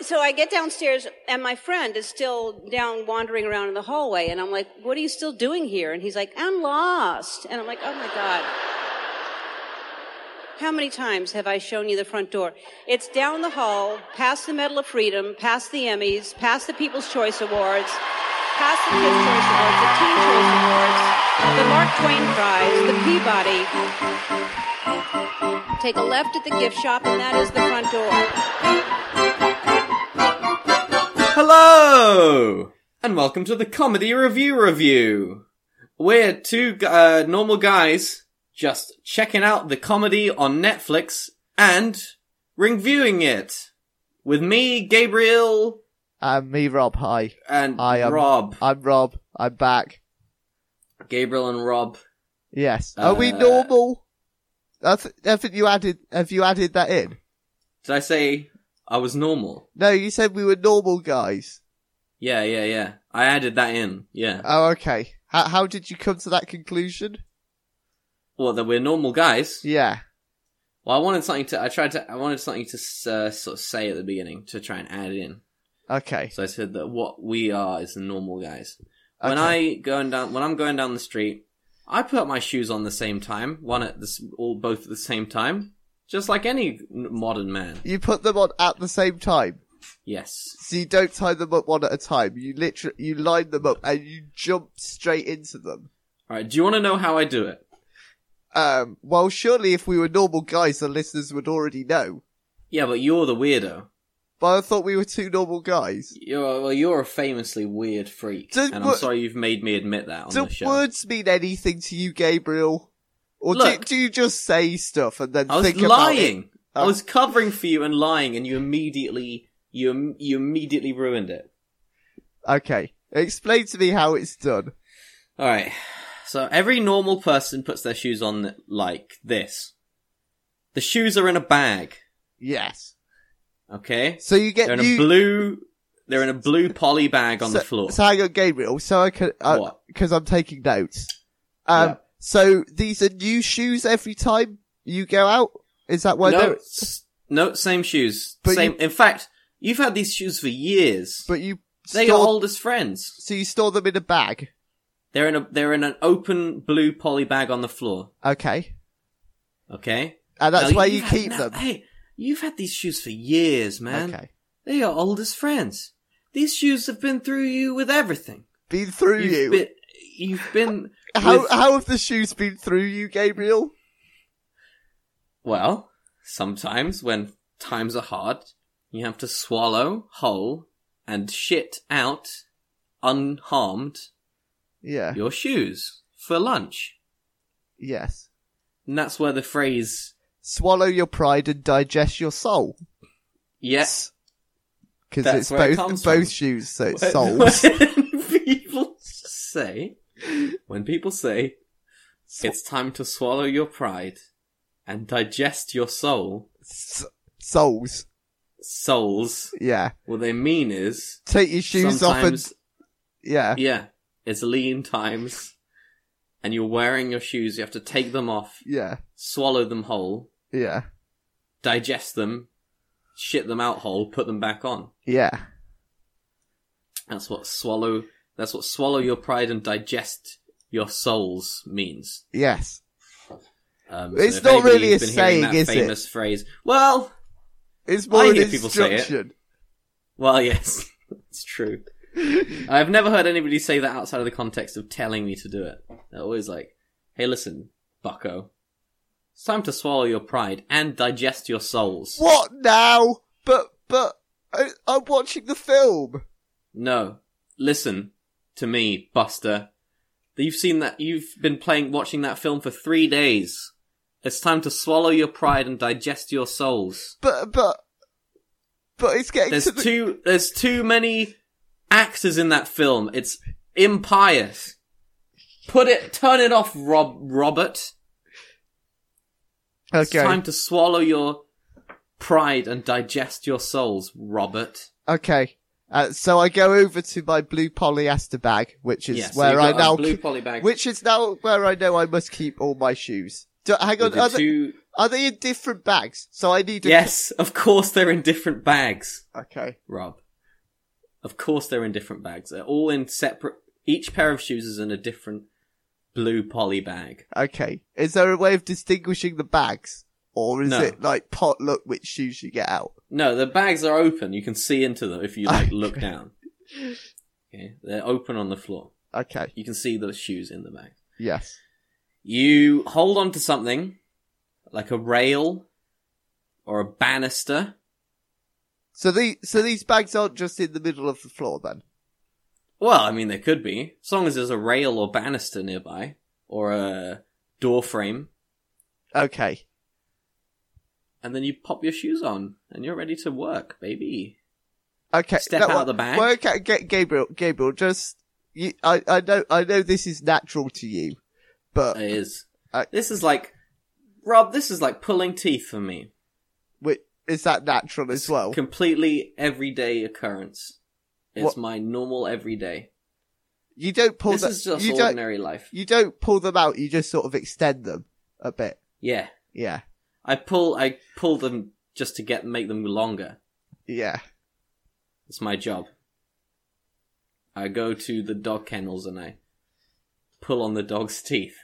so I get downstairs and my friend is still down wandering around in the hallway and I'm like, what are you still doing here? And he's like, I'm lost. And I'm like, oh my God. How many times have I shown you the front door? It's down the hall, past the Medal of Freedom, past the Emmys, past the People's Choice Awards, past the Kids' Choice Awards, the Teen Choice Awards, the Mark Twain Prize, the Peabody. Take a left at the gift shop, and that is the front door. Hello! And welcome to the Comedy Revue Review. We're two uh, normal guys just checking out the comedy on Netflix and reviewing it. With me, Gabriel, And me, Rob. Hi. and I'm- Rob. I'm Rob. I'm back. Gabriel and Rob. Yes. Are we Uh, normal? I, th- I think you added. Have you added that in? Did I say I was normal? No, you said we were normal guys. Yeah, yeah, yeah. I added that in. Yeah. Oh, okay. How, how did you come to that conclusion? Well, that we're normal guys. Yeah. Well, I wanted something to. I tried to. I wanted something to uh, sort of say at the beginning to try and add in. Okay. So I said that what we are is the normal guys. When I going down, when I'm going down the street, I put my shoes on the same time, one at this, all both at the same time, just like any modern man. You put them on at the same time, Yes. so you don't tie them up one at a time. You literally you line them up and you jump straight into them. All right. Do you want to know how I do it? Um. Well, surely if we were normal guys, the listeners would already know. Yeah, but you're the weirdo. But I thought we were two normal guys. You're well, you're a famously weird freak, and I'm sorry you've made me admit that on Do the show. words mean anything to you, Gabriel? Or do, Look. do you just say stuff and then I was think about it? lying. I Oh. was covering for you and lying, and you immediately you you immediately ruined it. Okay. Explain to me how it's done. All right. So every normal person puts their shoes on like this. The shoes are in a bag. Yes. Okay. So you get They're in you. a blue. They're in a blue poly bag on so, the floor. So hang on, Gabriel. So I can, because I'm taking notes. Um, Yeah. So these are new shoes every time you go out? Is that why no, no, same shoes. But same. you- In fact, you've had these shoes for years. but you they store, are old as friends. so you store them in a bag? They're in a. They're in an open blue poly bag on the floor. Okay. Okay. And that's Now, where you had- keep now- them. Hey, you've had these shoes for years, man. Okay. They are old as friends. These shoes have been through you with everything. Been through You've you. been, you've been how, with- how have the shoes been through you, Gabriel? well. Sometimes when times are hard, you have to swallow whole and shit out unharmed Yeah. your shoes for lunch. Yes. And that's where the phrase Swallow your pride and digest your soul. yes Because it's where it both both from. shoes, so it's when souls. people say when people say it's time to swallow your pride and digest your soul S- souls. souls Yeah. what they mean is Take your shoes off and yeah. yeah it's lean times and you're wearing your shoes you have to take them off Yeah. swallow them whole Yeah. digest them shit them out whole put them back on Yeah. that's what swallow that's what swallow your pride and digest your souls means Yes. Um, It's not really a saying, is it? famous phrase. Well, It's more I hear people say it. well, yes, it's true. I've never heard anybody say that outside of the context of telling me to do it. They're always like, "Hey, listen, Bucko, it's time to swallow your pride and digest your souls." What now? But but I, I'm watching the film. No, listen to me, Buster. You've seen that. You've been playing, watching that film for three days. It's time to swallow your pride and digest your souls. But but but it's getting There's the too there's too many actors in that film. It's impious. Put it turn it off, Rob Robert. It's okay. time to swallow your pride and digest your souls, Robert. Okay. Uh, so I go over to my blue polyester bag, which is Yes, so where I now blue poly bag which is now where I know I must keep all my shoes. Do, hang on, are, two Are they in different bags? So I need to. Yes, of course they're in different bags, Okay. Rob. Of course they're in different bags. They're all in separate. Each pair of shoes is in a different blue poly bag. Okay. Is there a way of distinguishing the bags? Or is No. it like pot look which shoes you get out? No, the bags are open. You can see into them if you like look down. Okay, they're open on the floor. Okay. You can see the shoes in the bag. Yes. You hold on to something, like a rail or a banister. So the so these bags aren't just in the middle of the floor then. Well, I mean, they could be, as long as there's a rail or banister nearby, or a door frame, Okay. And then you pop your shoes on, and you're ready to work, baby. Okay. Step no, out well- the bag. Well, okay, Ga- Gabriel, Gabriel, just you, I, I know, I know this is natural to you, but It is. I- this is like, Rob, this is like pulling teeth for me. wi- is that natural as well? Completely everyday occurrence. It's What- my normal everyday. You don't pull This them. is just you ordinary life. You don't pull them out. You just sort of extend them a bit. Yeah. Yeah. I pull, I pull them just to get, make them longer. Yeah. It's my job. I go to the dog kennels and I pull on the dog's teeth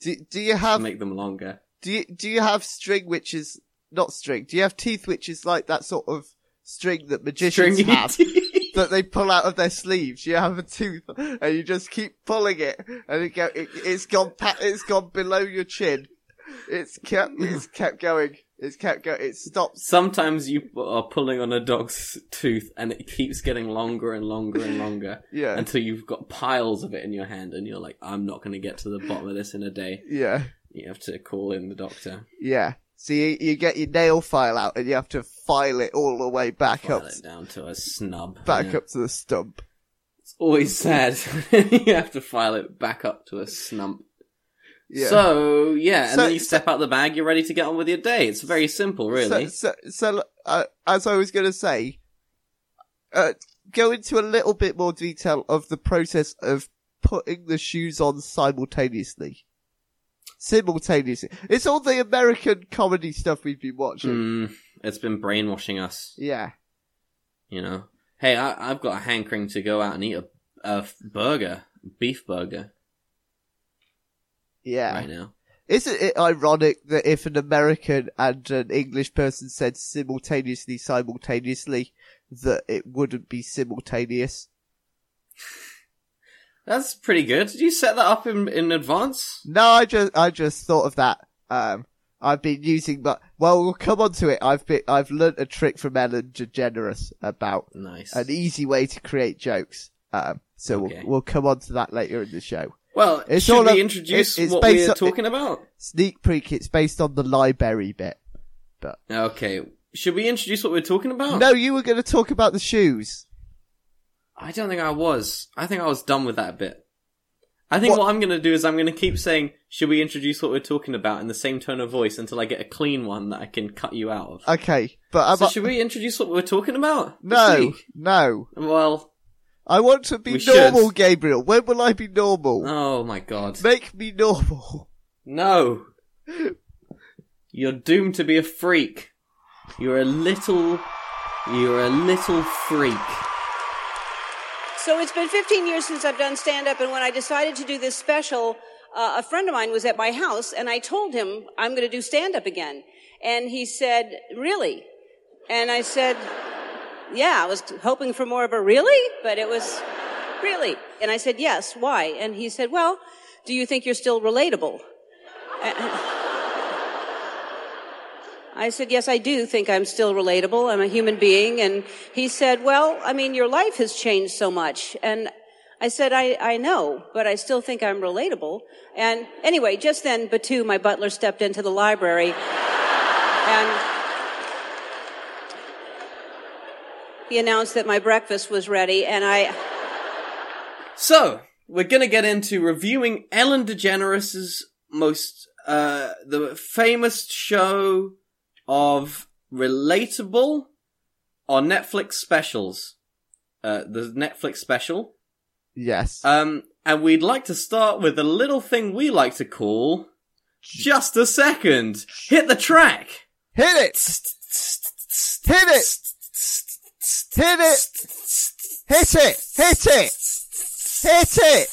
Do Do you to have make them longer. Do you Do you have string which is not string? Do you have teeth which is like that sort of string that magicians Stringy have? teeth. that they pull out of their sleeves. You have a tooth, and you just keep pulling it, and it go, it, it's gone, pa- it's gone below your chin. It's kept, it's kept going. It's kept going. It stops. Sometimes you are pulling on a dog's tooth and it keeps getting longer and longer and longer Yeah, until you've got piles of it in your hand and you're like, I'm not going to get to the bottom of this in a day. yeah, You have to call in the doctor. yeah. So you, you get your nail file out, and you have to file it all the way back File up, it down to a snub. back Yeah. up to the stump. It's always sad. you have to file it back up to a snump. Yeah. So yeah, and So- then you step out the bag. You're ready to get on with your day. It's very simple, really. So, so, so uh, as I was going to say, uh, go into a little bit more detail of the process of putting the shoes on simultaneously. Simultaneously. It's all the American comedy stuff we've been watching. Mm, it's been brainwashing us, Yeah. you know. Hey, I, I've got a hankering to go out and eat a, a burger, beef burger, Yeah. right now. Isn't it ironic that if an American and an English person said simultaneously, simultaneously, that it wouldn't be simultaneous? That's pretty good. Did you set that up in in advance? No, I just I just thought of that. Um, I've been using, but well, we'll come on to it. I've been I've learnt a trick from Ellen DeGeneres about Nice. an easy way to create jokes. Um, so Okay. we'll we'll come on to that later in the show. Well, It's should all we introduce it- it's what we're on- talking about? Sneak peek. It's based on the library bit. But Okay. Should we introduce what we're talking about? No, you were going to talk about the shoes. I don't think I was. I think I was done with that bit. I think What- what, I'm going to do is I'm going to keep saying, should we introduce what we're talking about in the same tone of voice until I get a clean one that I can cut you out of. Okay, but so should we introduce what we're talking about? no, no. Well, I want to be We should. normal, Gabriel. When will I be normal? oh my god. Make me normal. No. You're doomed to be a freak. You're a little, you're a little freak. So it's been 15 years since I've done stand up, and when I decided to do this special, uh, a friend of mine was at my house, and I told him I'm going to do stand up again. And he said, Really? And I said, Yeah, I was hoping for more of a really, but it was really. And I said, Yes, why? And he said, Well, do you think you're still relatable? I said, yes, I do think I'm still relatable. I'm a human being. And he said, well, I mean, your life has changed so much. And I said, I, I know, but I still think I'm relatable. And anyway, just then, Batu, my butler, stepped into the library and he announced that my breakfast was ready. And I, So, we're gonna get into reviewing Ellen DeGeneres' most, uh, the famous show of relatable on Netflix specials. Uh, the Netflix special. Yes. Um, and we'd like to start with a little thing we like to call just a second. Hit the track. Hit it! Hit it! Hit it! Hit it! Hit it! Hit it!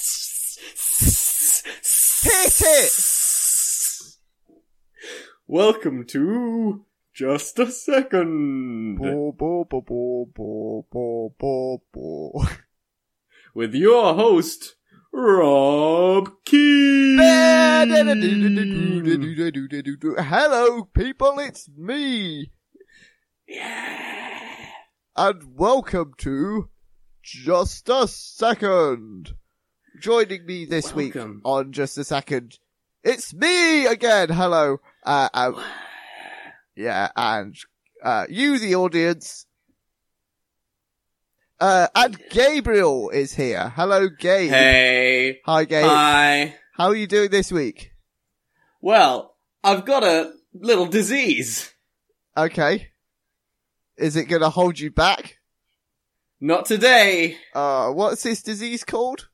Hit it! Welcome to just a second Bo, bo, bo, bo, bo, bo, bo, bo. with your host Rob Key. Hello, people, it's me. Yeah. And welcome to Just a Second. Joining me this week on Just a Second, it's me again. Hello. Uh, uh, yeah, and uh, you, the audience. Uh, and Gabriel is here. Hello, Gabe. Hey. Hi, Gabe. Hi. How are you doing this week? Well, I've got a little disease. Okay. Is it gonna hold you back? Not today. Uh, what's this disease called?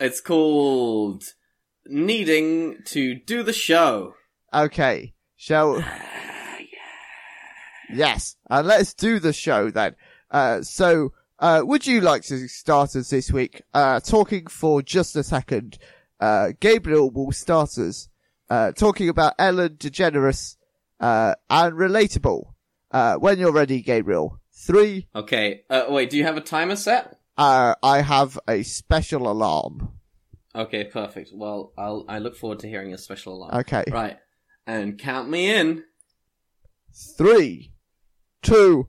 It's called needing to do the show. Okay. Shall, yes. Uh, let's do the show then. Uh, so, uh, would you like to start us this week? Uh, talking for just a second. Uh, Gabriel will start us, uh, talking about Ellen DeGeneres, uh, and relatable. Uh, when you're ready, Gabriel. Three, Okay. Uh, wait, do you have a timer set? uh, I have a special alarm. Okay, perfect. Well, I'll I look forward to hearing a special alarm. Okay. Right. And count me in. Three, two,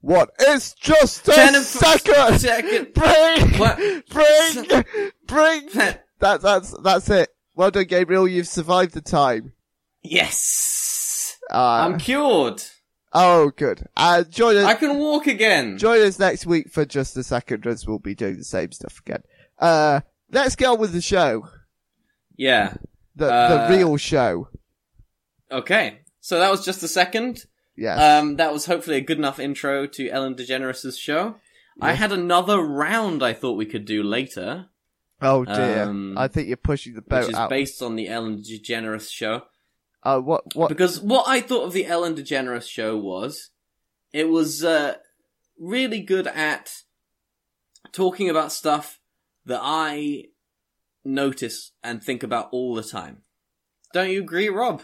one. It's just a and- second! Second. Bring! What? Bring! Bring! That, that's, that's it. Well done, Gabriel. You've survived the time. yes. Uh, I'm cured. Oh, good. Uh, join us, I can walk again. join us next week for just a second as we'll be doing the same stuff again. Uh, let's get on with the show. yeah. The, Uh, the real show. Okay. So that was just a second. Yes. Um, that was hopefully a good enough intro to Ellen DeGeneres' show. I had another round I thought we could do later, oh dear. um, I think you're pushing the boat which is out. based on the Ellen DeGeneres show. Uh, what, what? Because what I thought of the Ellen DeGeneres show was, it was uh, really good at talking about stuff that I notice and think about all the time. Don't you agree, Rob?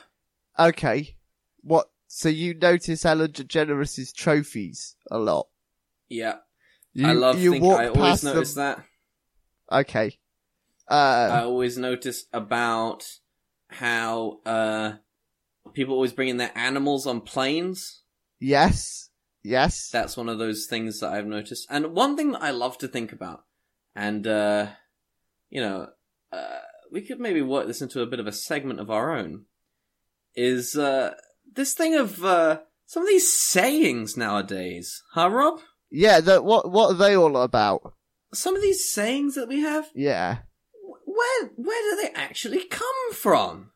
Okay. What? So you notice Ellen DeGeneres' trophies a lot? Yeah, You, I love. you Think, walk I always notice them. that. Okay. I Uh, always notice about how uh, people always bring in their animals on planes. yes. Yes. That's one of those things that I've noticed. And one thing that I love to think about, and, uh, you know, uh, we could maybe work this into a bit of a segment of our own, is, uh, this thing of, uh, some of these sayings nowadays. Huh, Rob? yeah, the, what, what are they all about? Some of these sayings that we have, Yeah. where, where do they actually come from?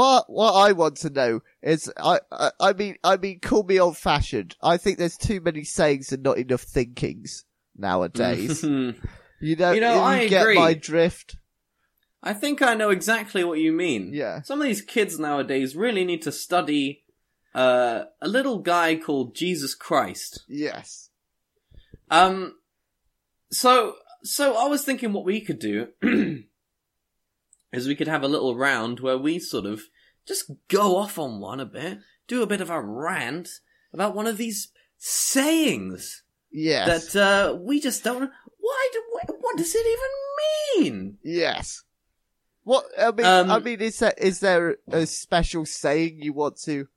What, what I want to know is, I, I, I mean, I mean, call me old fashioned. I think there's too many sayings and not enough thinkings nowadays. you know, You know, I get agree. my drift. I think I know exactly what you mean. Yeah. Some of these kids nowadays really need to study uh, a little guy called Jesus Christ. Yes. Um, so so I was thinking what we could do is we could have a little round where we sort of just go off on one a bit, do a bit of a rant about one of these sayings Yes. that uh, we just don't. Why do? What, what does it even mean? Yes. What I mean, Um, I mean, is there is there a special saying you want to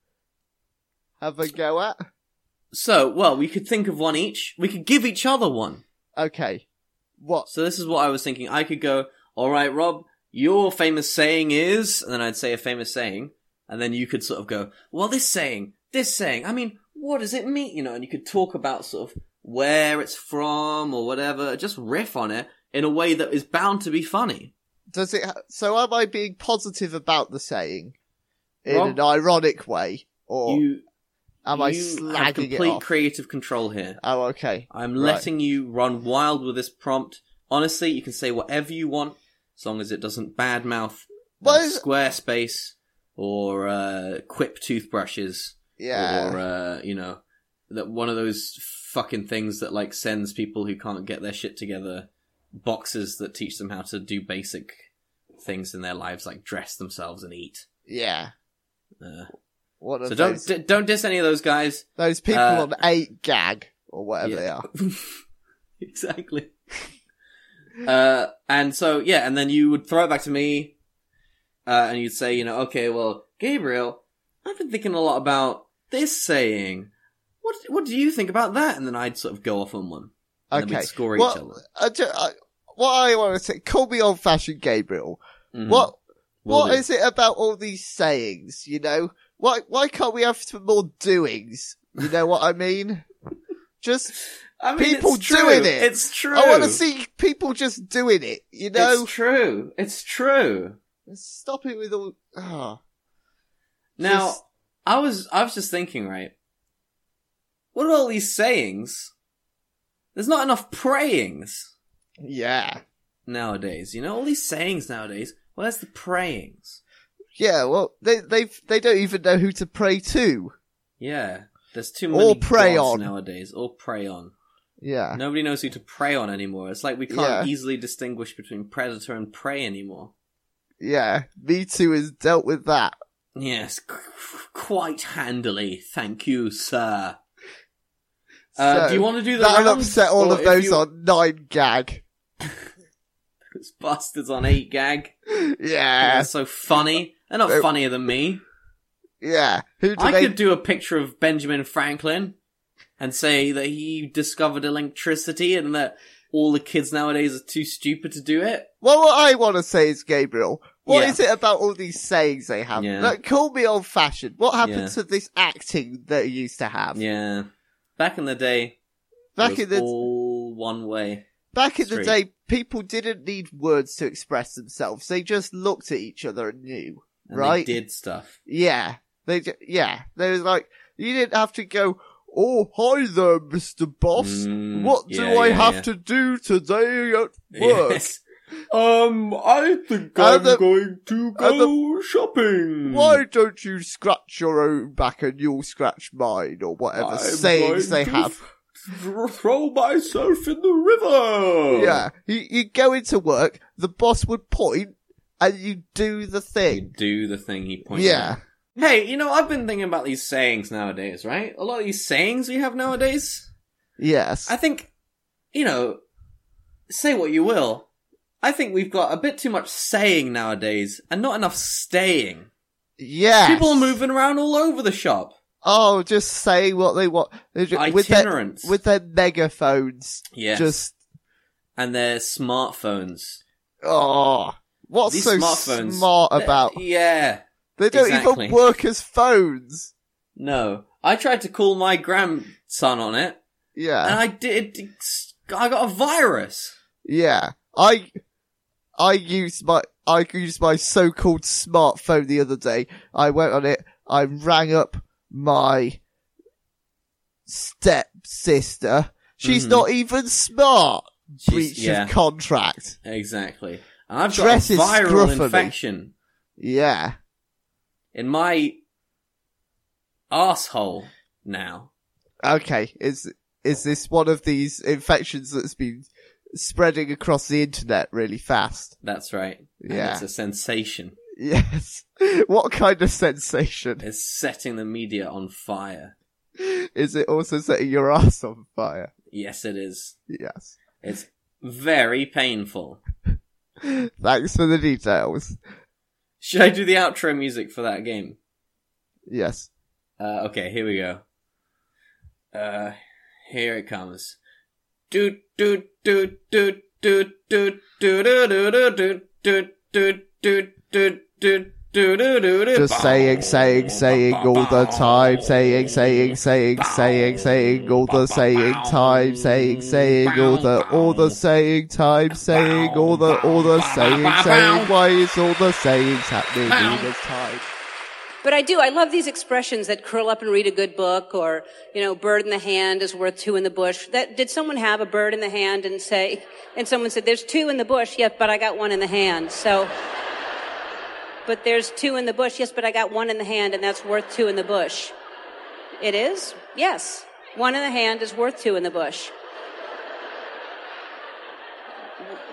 have a go at? So, well, we could think of one each. We could give each other one. Okay. What? So this is what I was thinking. I could go, all right, Rob, your famous saying is, and then I'd say a famous saying, and then you could sort of go, well, this saying, this saying, I mean, what does it mean? You know, and you could talk about sort of where it's from or whatever, just riff on it in a way that is bound to be funny. Does it? Ha- so am I being positive about the saying in Rob? an ironic way, or you, am I you have slagging complete creative control here. oh, okay. I'm Right. letting you run wild with this prompt. Honestly, you can say whatever you want, as long as it doesn't badmouth What uh, is- Squarespace or uh, Quip toothbrushes Yeah. or uh, you know that one of those fucking things that like sends people who can't get their shit together boxes that teach them how to do basic things in their lives like dress themselves and eat. yeah. Uh, of so don't d- don't diss any of those guys. those people uh, on eight gag or whatever Yeah. they are. exactly. uh, and so yeah, and then you would throw it back to me, uh, and you'd say, you know, okay, well, Gabriel, I've been thinking a lot about this saying. What what do you think about that? And then I'd sort of go off on one. And Okay. we'd score Well, each other. I ju- I- what I want to say, call me old fashioned Gabriel. Mhm. What Will what do. is it about all these sayings? You know, why why can't we have some more doings? You know what I mean? Just I mean, people doing it. It's true. I want to see people just doing it. You know, It's true. It's true. stop it with all. ah. Now, Just- I was I was just thinking, right? What are all these sayings? There's not enough prayings yeah, nowadays. You know, all these sayings nowadays. Where's the prayings? yeah. Well, they they they don't even know who to pray to. Yeah, there's too Or many prey gods on. nowadays. Or prey on. Yeah, Nobody knows who to prey on anymore. It's like we can't Yeah. easily distinguish between predator and prey anymore. yeah. Me too has dealt with that. Yes, qu- quite handily. Thank you, sir. Uh, So, do you want to do the That'll rounds? upset all of those you- on nine gag. Those bastards on eight gag. Yeah, They're so funny. They're not funnier than me. yeah. Who do I they? could do a picture of Benjamin Franklin and say that he discovered electricity and that all the kids nowadays are too stupid to do it. Well, what I want to say is, Gabriel, what is Yeah. it about all these sayings they have? Yeah. Like, call me old fashioned. What happened Yeah. to this acting that you used to have? Yeah. Back in the day, Back it was in the all one way. back in the day, people didn't need words to express themselves. They just looked at each other and knew. And Right. they did stuff. Yeah, they yeah. They was like, you didn't have to go. Oh, hi there, Mister Boss. Mm, what do yeah, I yeah, have yeah. to do today at work? Yes. Um, I think And I'm the- going to go shopping. Why don't you scratch your own back and you'll scratch mine or whatever I'm sayings they have? th- throw myself in the river. Yeah, you, you go into work, the boss would point, and you do the You thing. do the thing he pointed Yeah, out. Hey, you know, I've been thinking about these sayings nowadays, right? A lot of these sayings we have nowadays. yes. I think, you know, say what you will. I think we've got a bit too much saying nowadays and not enough staying. Yeah. People are moving around all over the shop. Oh, just say what they want. They ju- with their, with their megaphones. Yes. Just, and their smartphones. oh. What's These so smartphones. smart about? Yeah. They don't exactly. even work as phones. No. I tried to call my grandson on it, Yeah. and I did. I got a virus. Yeah. I, I used my, I used my so-called smartphone the other day. I went on it. I rang up my stepsister. She's Mhm. not even smart. She's- Breach yeah, of contract. exactly. And I've Dresses got a viral scruffily. infection Yeah. In my asshole now. Okay. Is, is this one of these infections that's been spreading across the internet really fast? That's right. And Yeah. it's a sensation. Yes. what kind of sensation? It's setting the media on fire. Is it also setting your ass on fire? Yes, it is. Yes. It's very painful. Thanks for the details. Should I do the outro music for that game? Yes. Uh, okay, here we go. Uh, here it comes. Do do do do do do do do do do do do do do do Just saying, saying, saying all the time, saying, saying, saying, saying, saying all the saying time, saying, saying all the, all the saying time, saying all the, all the saying, saying. Why is all the sayings happening all the time? But I do. I love these expressions that curl up and read a good book, or you know, bird in the hand is worth two in the bush. That did someone have a bird in the hand and say, and someone said, "There's two in the bush." Yes, but I got one in the hand. So But there's two in the bush. Yes, but I got one in the hand, and that's worth two in the bush. It is? Yes. One in the hand is worth two in the bush.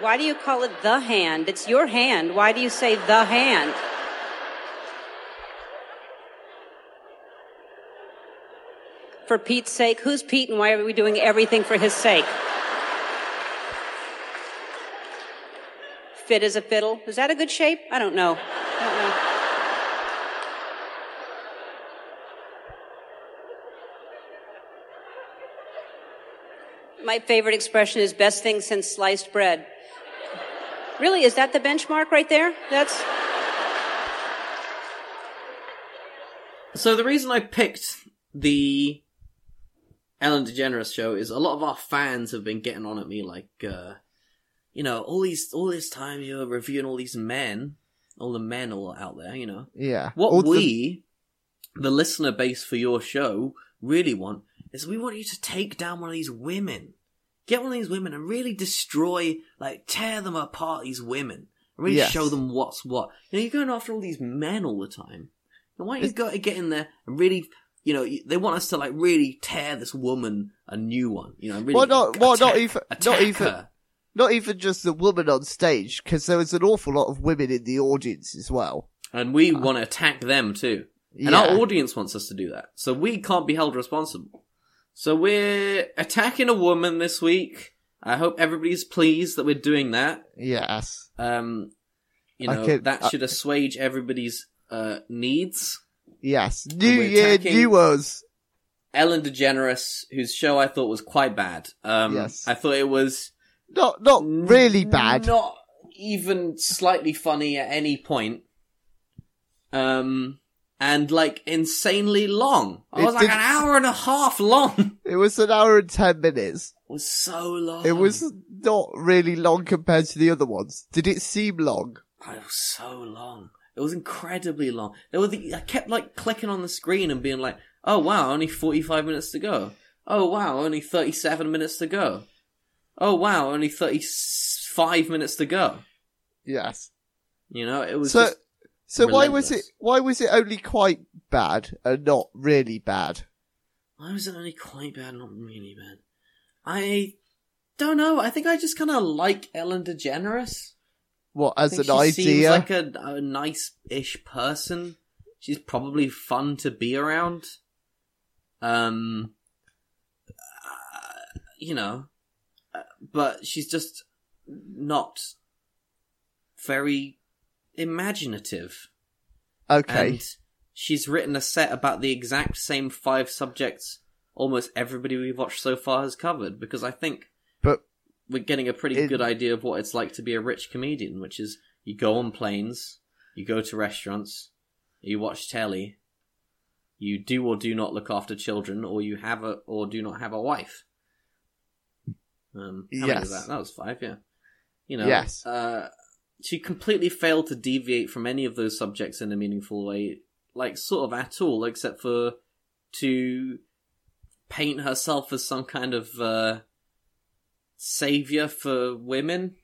Why do you call it the hand? It's your hand. Why do you say the hand? For Pete's sake, who's Pete and why are we doing everything for his sake? Fit as a fiddle. Is that a good shape? I don't know. I don't know. My favorite expression is best thing since sliced bread. Really, is that the benchmark right there? That's. So the reason I picked the Ellen DeGeneres show is a lot of our fans have been getting on at me like, uh, you know, all these, all this time you're reviewing all these men, all the men all out there, you know. Yeah. What All we, the listener base for your show, really want is we want you to take down one of these women. Get one of these women and really destroy, like, tear them apart, these women. And really Yes. show them what's what. You know, you're going after all these men all the time. And why don't you go to get in there and really, you know, they want us to, like, really tear this woman a new one. You know, really Why not- not attack- even- not attack even- her. Not even just the woman on stage, because there was an awful lot of women in the audience as well. And we want to attack them too. And Yeah. our audience wants us to do that. So we can't be held responsible. So we're attacking a woman this week. I hope everybody's pleased that we're doing that. Yes. Um, you know, that should assuage everybody's uh, needs. Yes. New year, new us. Ellen DeGeneres, whose show I thought was quite bad. Um, Yes. I thought it was Not, not really bad. Not even slightly funny at any point. Um, and like insanely long. I It was like did- an hour and a half long. It was an hour and ten minutes. It was so long. It was not really long compared to the other ones. Did it seem long? Oh, it was so long. It was incredibly long. There were the, I kept like clicking on the screen and being like, "Oh wow, only forty-five minutes to go. Oh wow, only thirty-seven minutes to go. Oh wow, only thirty-five minutes to go." Yes. You know, it was So, so why was it, why was it only quite bad and not really bad? Why was it only quite bad, and not really bad? I don't know. I think I just kind of like Ellen DeGeneres. What, as an she seems like a, a nice-ish person. She's probably fun to be around. Um, uh, you know, but she's just not very imaginative. okay. And she's written a set about the exact same five subjects almost everybody we've watched so far has covered because I think But we're getting a pretty It- good idea of what it's like to be a rich comedian, which is you go on planes, you go to restaurants, you watch telly, you do or do not look after children, or you have a or do not have a wife. Um, how many was Yes. that? That was five, yeah. You know, Yes. Uh, she completely failed to deviate from any of those subjects in a meaningful way, like sort of at all, except for to paint herself as some kind of uh, savior for women.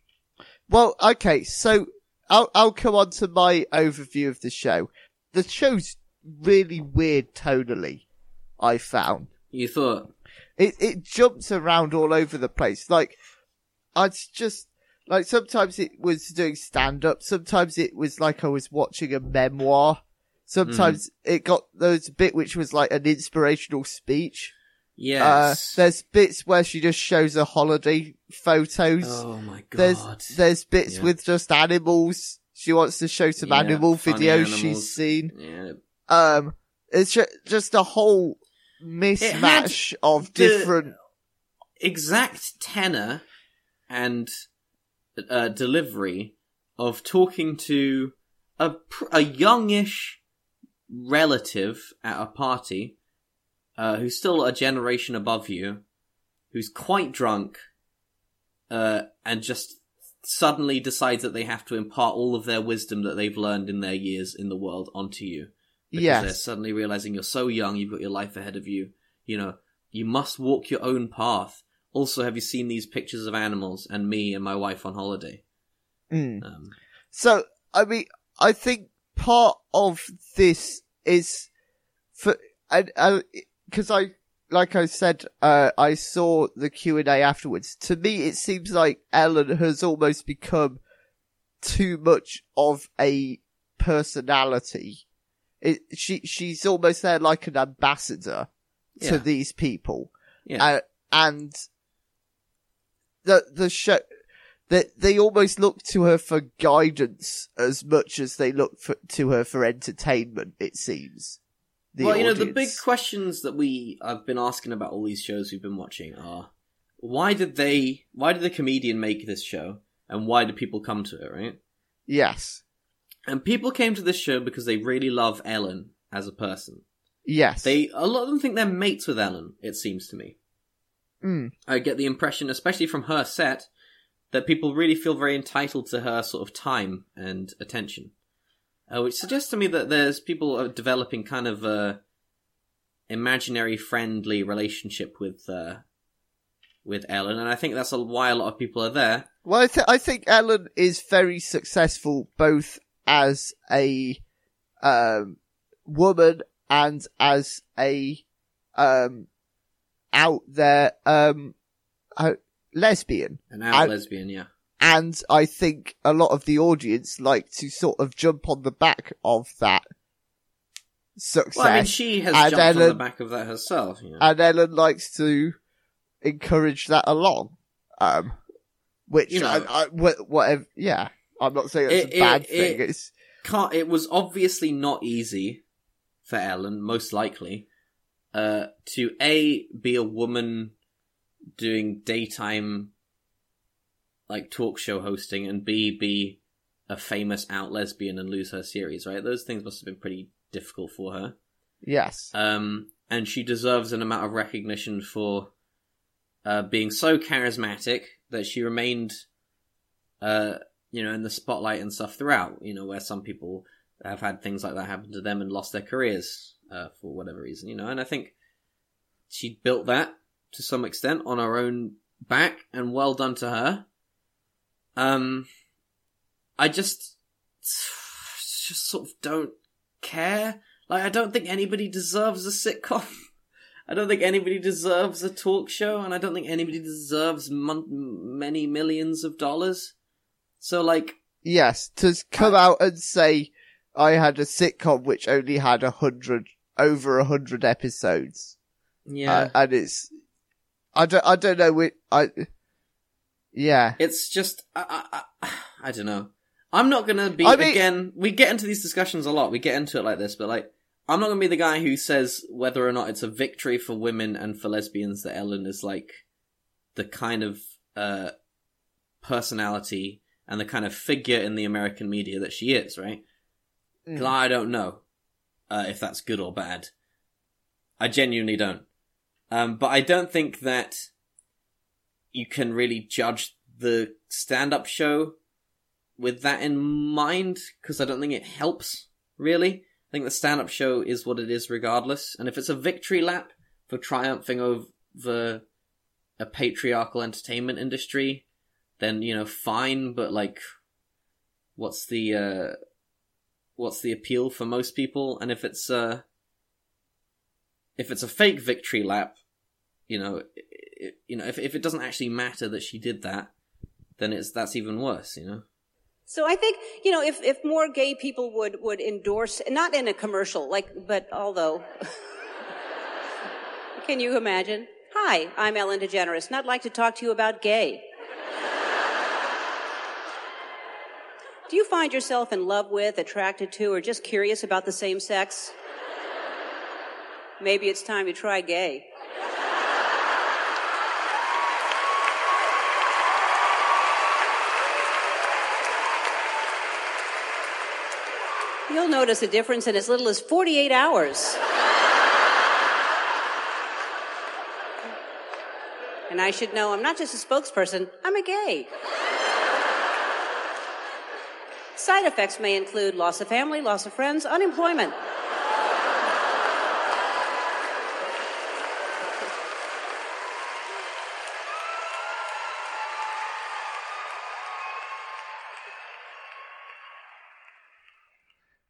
Well, okay, so I'll I'll come on to my overview of the show. The show's really weird tonally. I found You thought, it it jumps around all over the place. Like I just like sometimes it was doing stand up, sometimes it was like I was watching a memoir. Sometimes it got those bit which was like an inspirational speech. yes. Uh, there's bits where she just shows her holiday photos. oh my god. There's there's bits Yeah. with just animals. She wants to show some Yeah, animal videos animals. she's seen. yeah. Um, it's ju- just a whole mismatch of different. exact tenor and uh, delivery of talking to a pr- a youngish relative at a party uh, who's still a generation above you, who's quite drunk, uh, and just suddenly decides that they have to impart all of their wisdom that they've learned in their years in the world onto you. Because they're Yes, suddenly realizing you're so young, you've got your life ahead of you. You know, you must walk your own path. Also, have you seen these pictures of animals and me and my wife on holiday? Mm. Um, So I mean, I think part of this is for and because I like I said, uh, I saw the Q and A afterwards. To me, it seems like Ellen has almost become too much of a personality. It, she she's almost there like an ambassador Yeah. to these people, Yeah. uh, and the the show that they almost look to her for guidance as much as they look for, to her for entertainment. It seems. Well, you know, the big questions that we have been asking about all these shows we've been watching are why did they, why did the comedian make this show, and why do people come to it, right? yes, And people came to this show because they really love Ellen as a person. yes, They, a lot of them think they're mates with Ellen. It seems to me. Mm. I get the impression, especially from her set, that people really feel very entitled to her sort of time and attention, uh, which suggests to me that there's people are developing kind of a imaginary friendly relationship with uh, with Ellen, and I think that's why a lot of people are there. Well, I, th- I think Ellen is very successful both as a um, woman and as a um, out there um, uh, lesbian. An out I- lesbian, yeah. And I think a lot of the audience like to sort of jump on the back of that success. Well, I mean, she has and jumped on the back of that herself. You know? and Ellen likes to encourage that along. Um, which You know- I, I, whatever, yeah. I'm not saying it's It- a bad it- thing. it- it's can't, it was obviously not easy for Ellen, most likely, uh, to A, be a woman doing daytime, like, talk show hosting, and B, be a famous out lesbian and lose her series, right? Those things must have been pretty difficult for her. yes, Um, and she deserves an amount of recognition for uh, being so charismatic that she remained, uh, you know, in the spotlight and stuff throughout. You know, where some people have had things like that happen to them and lost their careers uh, for whatever reason. You know, and I think she built that to some extent on her own back, and well done to her. Um, I just, just sort of don't care. Like, I don't think anybody deserves a sitcom. I don't think anybody deserves a talk show, and I don't think anybody deserves mon- many millions of dollars. So, like, yes. To come out and say I had a sitcom which only had a hundred, over a hundred episodes, yeah, uh, and it's, I don't, I don't know. Which, I, yeah, it's just, I, I, I, I don't know. I'm not gonna be I mean- again. We get into these discussions a lot. We get into it like this, but like, I'm not gonna be the guy who says whether or not it's a victory for women and for lesbians that Ellen is like the kind of uh personality and the kind of figure in the American media that she is, right? Mm. I don't know uh, if that's good or bad. I genuinely don't. Um, but I don't think that you can really judge the stand-up show with that in mind, because I don't think it helps, really. I think the stand-up show is what it is regardless, and if it's a victory lap for triumphing over a patriarchal entertainment industry, then, you know, fine, but like, what's the, uh, what's the appeal for most people? And if it's, uh, if it's a fake victory lap, you know, i you know, if if it doesn't actually matter that she did that, then it's that's even worse, you know. So I think, you know, if, if more gay people would, would endorse, not in a commercial, like, but although, can you imagine? Hi, I'm Ellen DeGeneres, and I'd like to talk to you about gay. Do you find yourself in love with, attracted to, or just curious about the same sex? Maybe it's time to try gay. You'll notice a difference in as little as 48 hours. And I should know I'm not just a spokesperson, I'm a gay. Side effects may include loss of family, loss of friends, unemployment.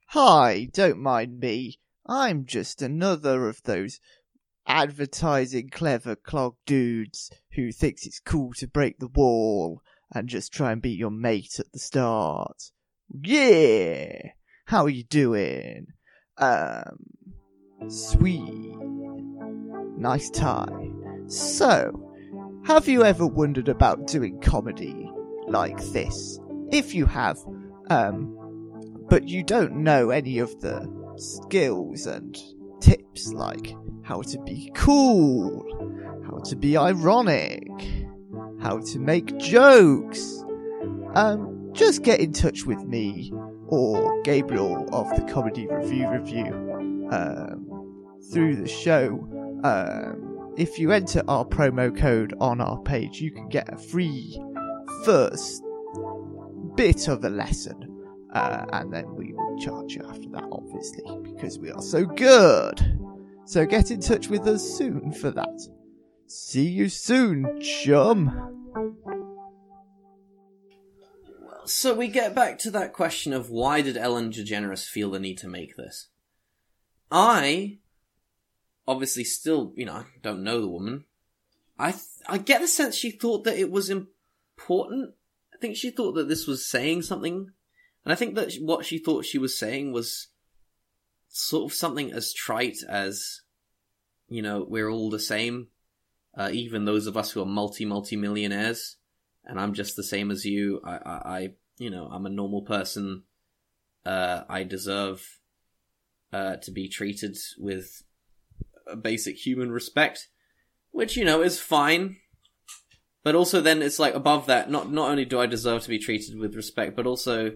Hi, don't mind me. I'm just another of those advertising clever clog dudes who thinks it's cool to break the wall and just try and be your mate at the start. Yeah! How are you doing? Um, sweet. Nice tie. So, have you ever wondered about doing comedy like this? If you have, um, but you don't know any of the skills and tips like how to be cool, how to be ironic, how to make jokes, um, just get in touch with me or Gabriel of the Comedy Revue Review um, through the show. Um, if you enter our promo code on our page, you can get a free first bit of a lesson. Uh, and then we will charge you after that, obviously, because we are so good. So get in touch with us soon for that. See you soon, chum. So we get back to that question of why did Ellen DeGeneres feel the need to make this? I obviously still, you know, don't know the woman. I th- I get the sense she thought that it was important. I think she thought that this was saying something, and I think that what she thought she was saying was sort of something as trite as, you know, we're all the same, uh, even those of us who are multi multi millionaires and I'm just the same as you. I, I, I you know, I'm a normal person. Uh, I deserve uh, to be treated with basic human respect, which you know is fine. But also, then it's like above that. Not not only do I deserve to be treated with respect, but also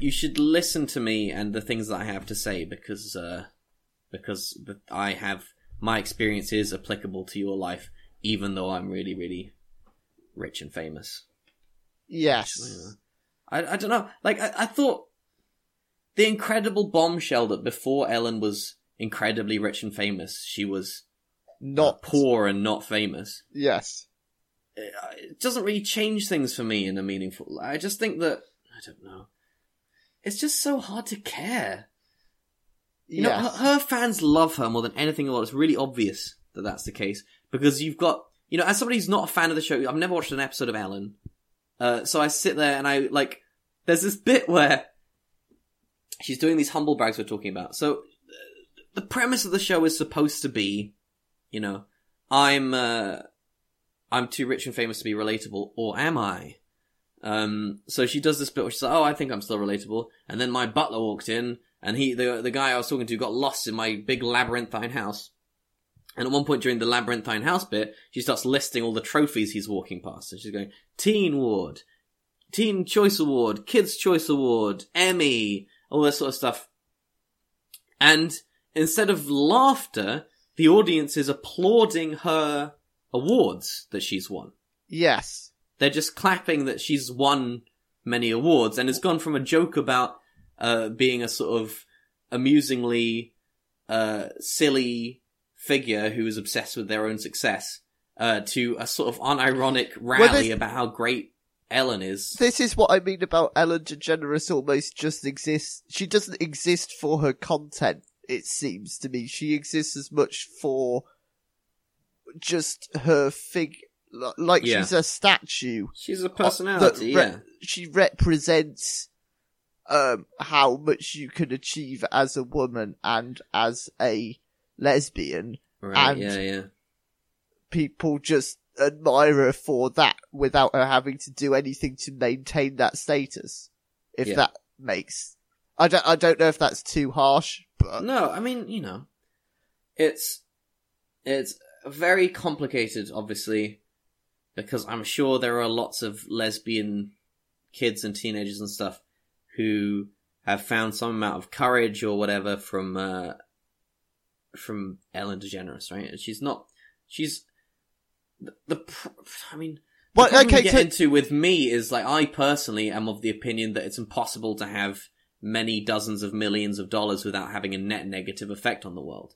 you should listen to me and the things that I have to say because uh, because I have my experience is applicable to your life, even though I'm really really rich and famous. Yes. I, I don't know. Like, I, I thought the incredible bombshell that before Ellen was incredibly rich and famous, she was not poor and not famous. Yes. It, it doesn't really change things for me in a meaningful. I just think that I don't know. It's just so hard to care. You yes. know, her, her, fans love her more than anything else. It's really obvious that that's the case because you've got, you know, as somebody who's not a fan of the show, I've never watched an episode of Ellen. Uh, so I sit there and I like, there's this bit where she's doing these humble brags we're talking about. So the premise of the show is supposed to be, you know, I'm, uh, I'm too rich and famous to be relatable, or am I? Um, so she does this bit where she's like, oh, I think I'm still relatable. And then my butler walked in, and he, the, the guy I was talking to got lost in my big labyrinthine house. And at one point during the labyrinthine house bit, she starts listing all the trophies he's walking past. And she's going, Teen Ward, Teen Choice Award, Kids Choice Award, Emmy, all this sort of stuff. And instead of laughter, the audience is applauding her awards that she's won. Yes. They're just clapping that she's won many awards and it's gone from a joke about uh, being a sort of amusingly uh, silly figure who is obsessed with their own success uh, to a sort of unironic rally well, about how great Ellen is. This is what I mean about Ellen DeGeneres almost just exists. She doesn't exist for her content, it seems to me. She exists as much for just her fig, like yeah. she's a statue. She's a personality, re- yeah. She represents um, how much you can achieve as a woman and as a lesbian. Right, and yeah, yeah. people just admire her for that without her having to do anything to maintain that status. If yeah. that makes, I don't, I don't know if that's too harsh, but no, I mean, you know, it's, it's very complicated, obviously, because I'm sure there are lots of lesbian kids and teenagers and stuff who have found some amount of courage or whatever from, uh, from Ellen DeGeneres, right? And she's not, she's, the, the I mean, what well, okay, get to... into with me is like I personally am of the opinion that it's impossible to have many dozens of millions of dollars without having a net negative effect on the world.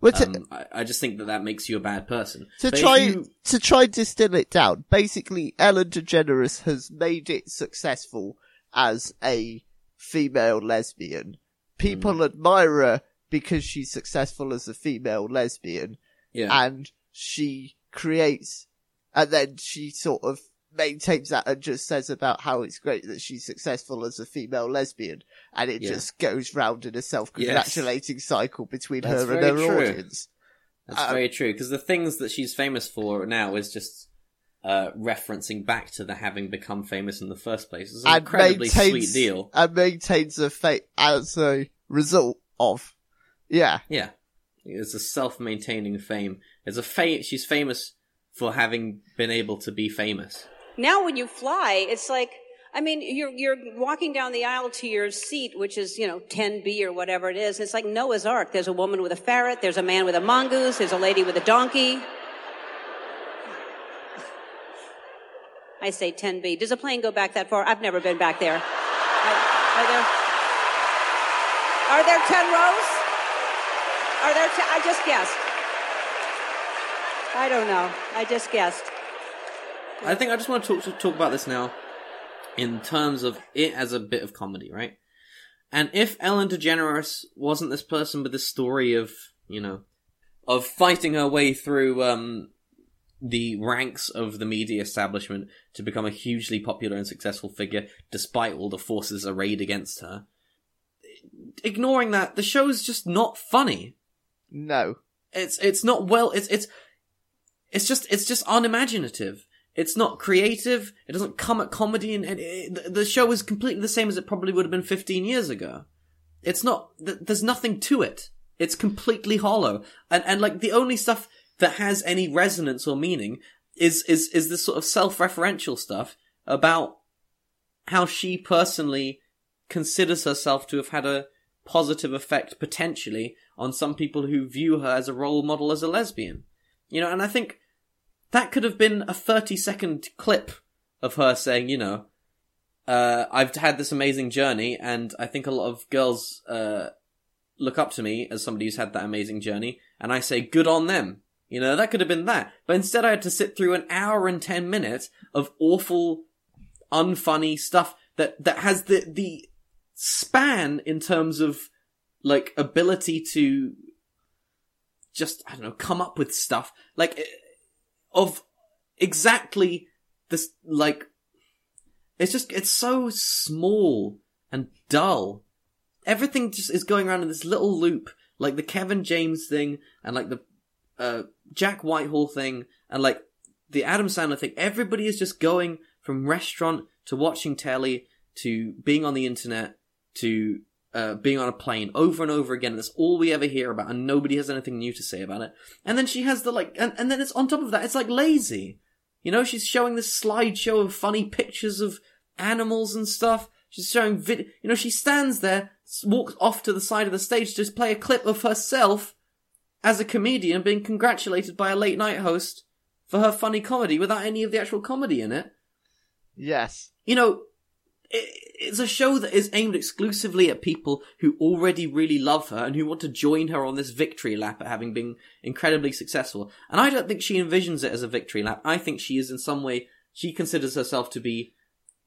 Well, to, um, I, I, just think that that makes you a bad person. To but try you... to try distill it down, basically, Ellen DeGeneres has made it successful as a female lesbian people admire her because she's successful as a female lesbian Yeah. and she creates, and then she sort of maintains that and just says about how it's great that she's successful as a female lesbian, and it Yeah. just goes round in a self-congratulating cycle between That's her and her true. audience. That's Uh, very true because the things that she's famous for now is just uh, referencing back to the having become famous in the first place. It's an incredibly sweet deal. and maintains a fate as a result of, yeah, Yeah, it's a self-maintaining fame. It's a fa- She's famous for having been able to be famous. Now when you fly, it's like, I mean, you're, you're walking down the aisle to your seat, which is, you know, 10B or whatever it is. It's like Noah's Ark. There's a woman with a ferret. There's a man with a mongoose. There's a lady with a donkey. I say 10B. Does a plane go back that far? I've never been back there. Are, are there, are there 10 rows? Are there 10? I just guessed. I don't know. I just guessed. I think I just want to talk, talk about this now in terms of it as a bit of comedy, right? And if Ellen DeGeneres wasn't this person with this story of, you know, of fighting her way through um, the ranks of the media establishment to become a hugely popular and successful figure, despite all the forces arrayed against her, ignoring that, the show's just not funny no. it's it's not well it's it's it's just it's just unimaginative. It's not creative. It doesn't come at comedy and, and it, the- the show is completely the same as it probably would have been 15 years ago. It's not th- there's nothing to it. It's completely hollow. And and like the only stuff that has any resonance or meaning is is is this sort of self-referential stuff about how she personally considers herself to have had a positive effect potentially on some people who view her as a role model as a lesbian. You know, and I think that could have been a 30 second clip of her saying, you know, uh, I've had this amazing journey and I think a lot of girls, uh, look up to me as somebody who's had that amazing journey and I say good on them. You know, that could have been that. But instead I had to sit through an hour and 10 minutes of awful, unfunny stuff that, that has the, the span in terms of like ability to just I don't know come up with stuff. Like eh, of exactly this like it's just it's so small and dull. Everything just is going around in this little loop like the Kevin James thing and like the uh, Jack Whitehall thing and like the Adam Sandler thing. Everybody is just going from restaurant to watching telly to being on the internet to uh, being on a plane over and over again. That's all we ever hear about, and nobody has anything new to say about it. And then she has the like, and, and then it's on top of that, it's like lazy. You know, she's showing this slideshow of funny pictures of animals and stuff. She's showing vid. You know, she stands there, walks off to the side of the stage to just play a clip of herself as a comedian being congratulated by a late night host for her funny comedy without any of the actual comedy in it Yes. you know, it's a show that is aimed exclusively at people who already really love her and who want to join her on this victory lap at having been incredibly successful. And I don't think she envisions it as a victory lap. I think she is in some way, she considers herself to be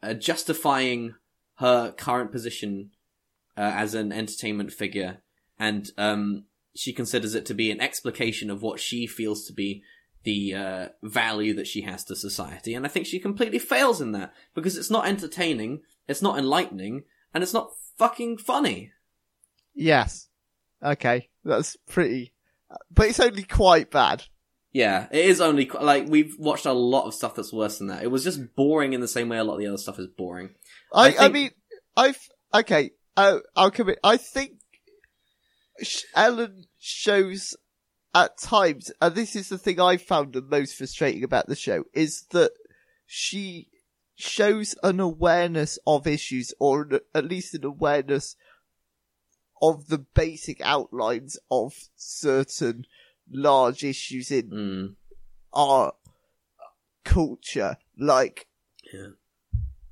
uh, justifying her current position uh, as an entertainment figure. And um, she considers it to be an explication of what she feels to be the uh, value that she has to society. And I think she completely fails in that because it's not entertaining, it's not enlightening, and it's not fucking funny. Yes. Okay. That's pretty, but it's only quite bad. Yeah, it is only qu- like we've watched a lot of stuff that's worse than that. It was just boring in the same way a lot of the other stuff is boring. I I, I, mean, I've, okay, uh, I'll commit. I think Ellen shows at times, and this is the thing I found the most frustrating about the show, is that she shows an awareness of issues, or an- at least an awareness of the basic outlines of certain large issues in Mm. our culture, like, Yeah.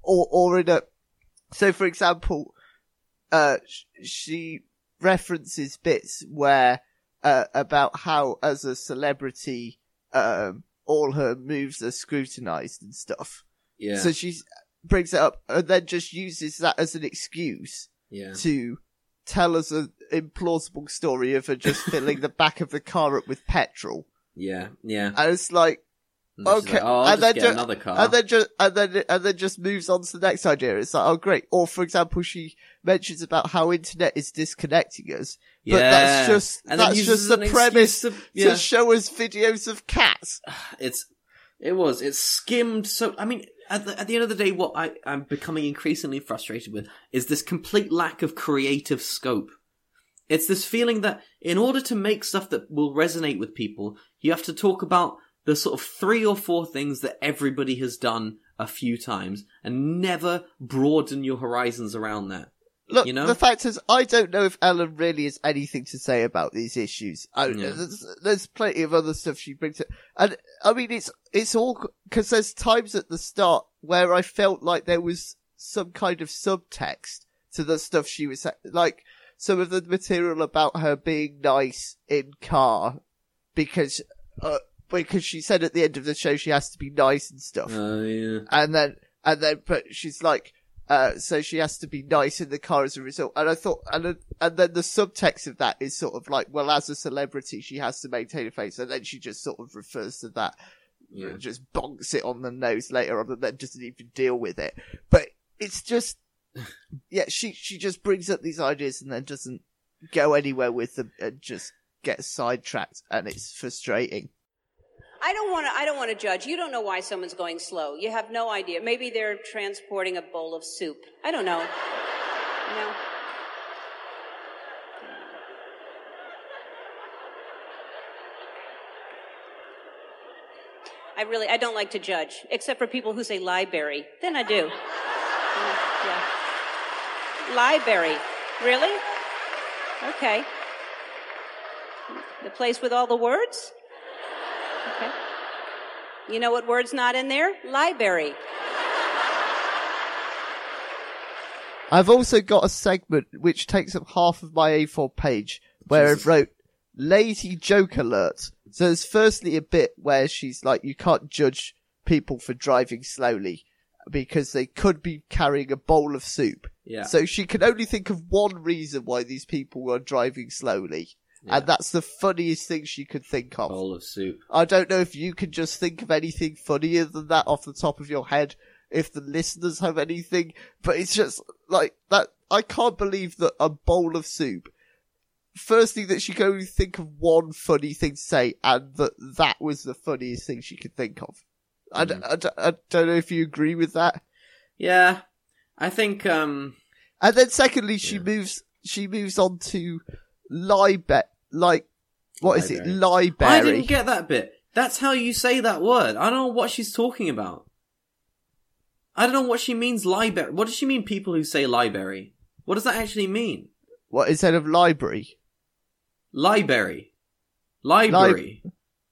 or or in a. So, for example, uh, sh- she references bits where uh, about how, as a celebrity, um, all her moves are scrutinized and stuff. Yeah, So she brings it up and then just uses that as an excuse yeah, to tell us an implausible story of her just filling the back of the car up with petrol. Yeah, yeah. And it's like, And okay, like, oh, and then get ju- another car. and then just and then and then just moves on to the next idea. It's like, oh great. Or for example, she mentions about how internet is disconnecting us, yeah. but that's just And that's just the premise to- to yeah. show us videos of cats. it's it was it skimmed so i mean at the, at the end of the day what I, i'm becoming increasingly frustrated with is this complete lack of creative scope. It's this feeling that in order to make stuff that will resonate with people you have to talk about the sort of three or four things that everybody has done a few times and never broaden your horizons around that Look, You know? the fact is, I don't know if Ellen really has anything to say about these issues. I, Yeah. there's, there's plenty of other stuff she brings up, and I mean, it's it's all because there's times at the start where I felt like there was some kind of subtext to the stuff she was like some of the material about her being nice in car because uh, because she said at the end of the show she has to be nice and stuff uh, yeah and then and then but she's like uh so she has to be nice in the car as a result. And i thought and then- and then the subtext of that is sort of like well as a celebrity she has to maintain a face. And then she just sort of refers to that. Yeah. Just bonks it on the nose later on and then doesn't even deal with it. But it's just yeah she she just brings up these ideas and then doesn't go anywhere with them and just gets sidetracked. And it's frustrating I don't want to. I don't want to judge. You don't know why someone's going slow. You have no idea. Maybe they're transporting a bowl of soup. I don't know. You know. I really. I don't like to judge, except for people who say library. Then I do. Yeah. Library. Really? Okay. The place with all the words? Okay. You know what word's not in there? Library. I've also got a segment which takes up half of my A4 page where Jesus. I wrote lazy joke alert. So there's firstly a bit where she's like, you can't judge people for driving slowly because they could be carrying a bowl of soup. yeah So she can only think of one reason why these people are driving slowly. Yeah. And that's the funniest thing she could think of. bowl of soup I don't know if you can just think of anything funnier than that off the top of your head, if the listeners have anything, but it's just like that. I can't believe that a bowl of soup. Firstly, that she could only think of one funny thing to say, and that that was the funniest thing she could think of. I, d- I, d- I don't know if you agree with that. yeah i think um And then secondly, she Yeah. moves, she moves on to libe, like, what is it? Library. Library. I didn't get that bit. That's how you say that word. I don't know what she's talking about. I don't know what she means library. What does she mean people who say library? What does that actually mean? what, instead of library? Library. Library.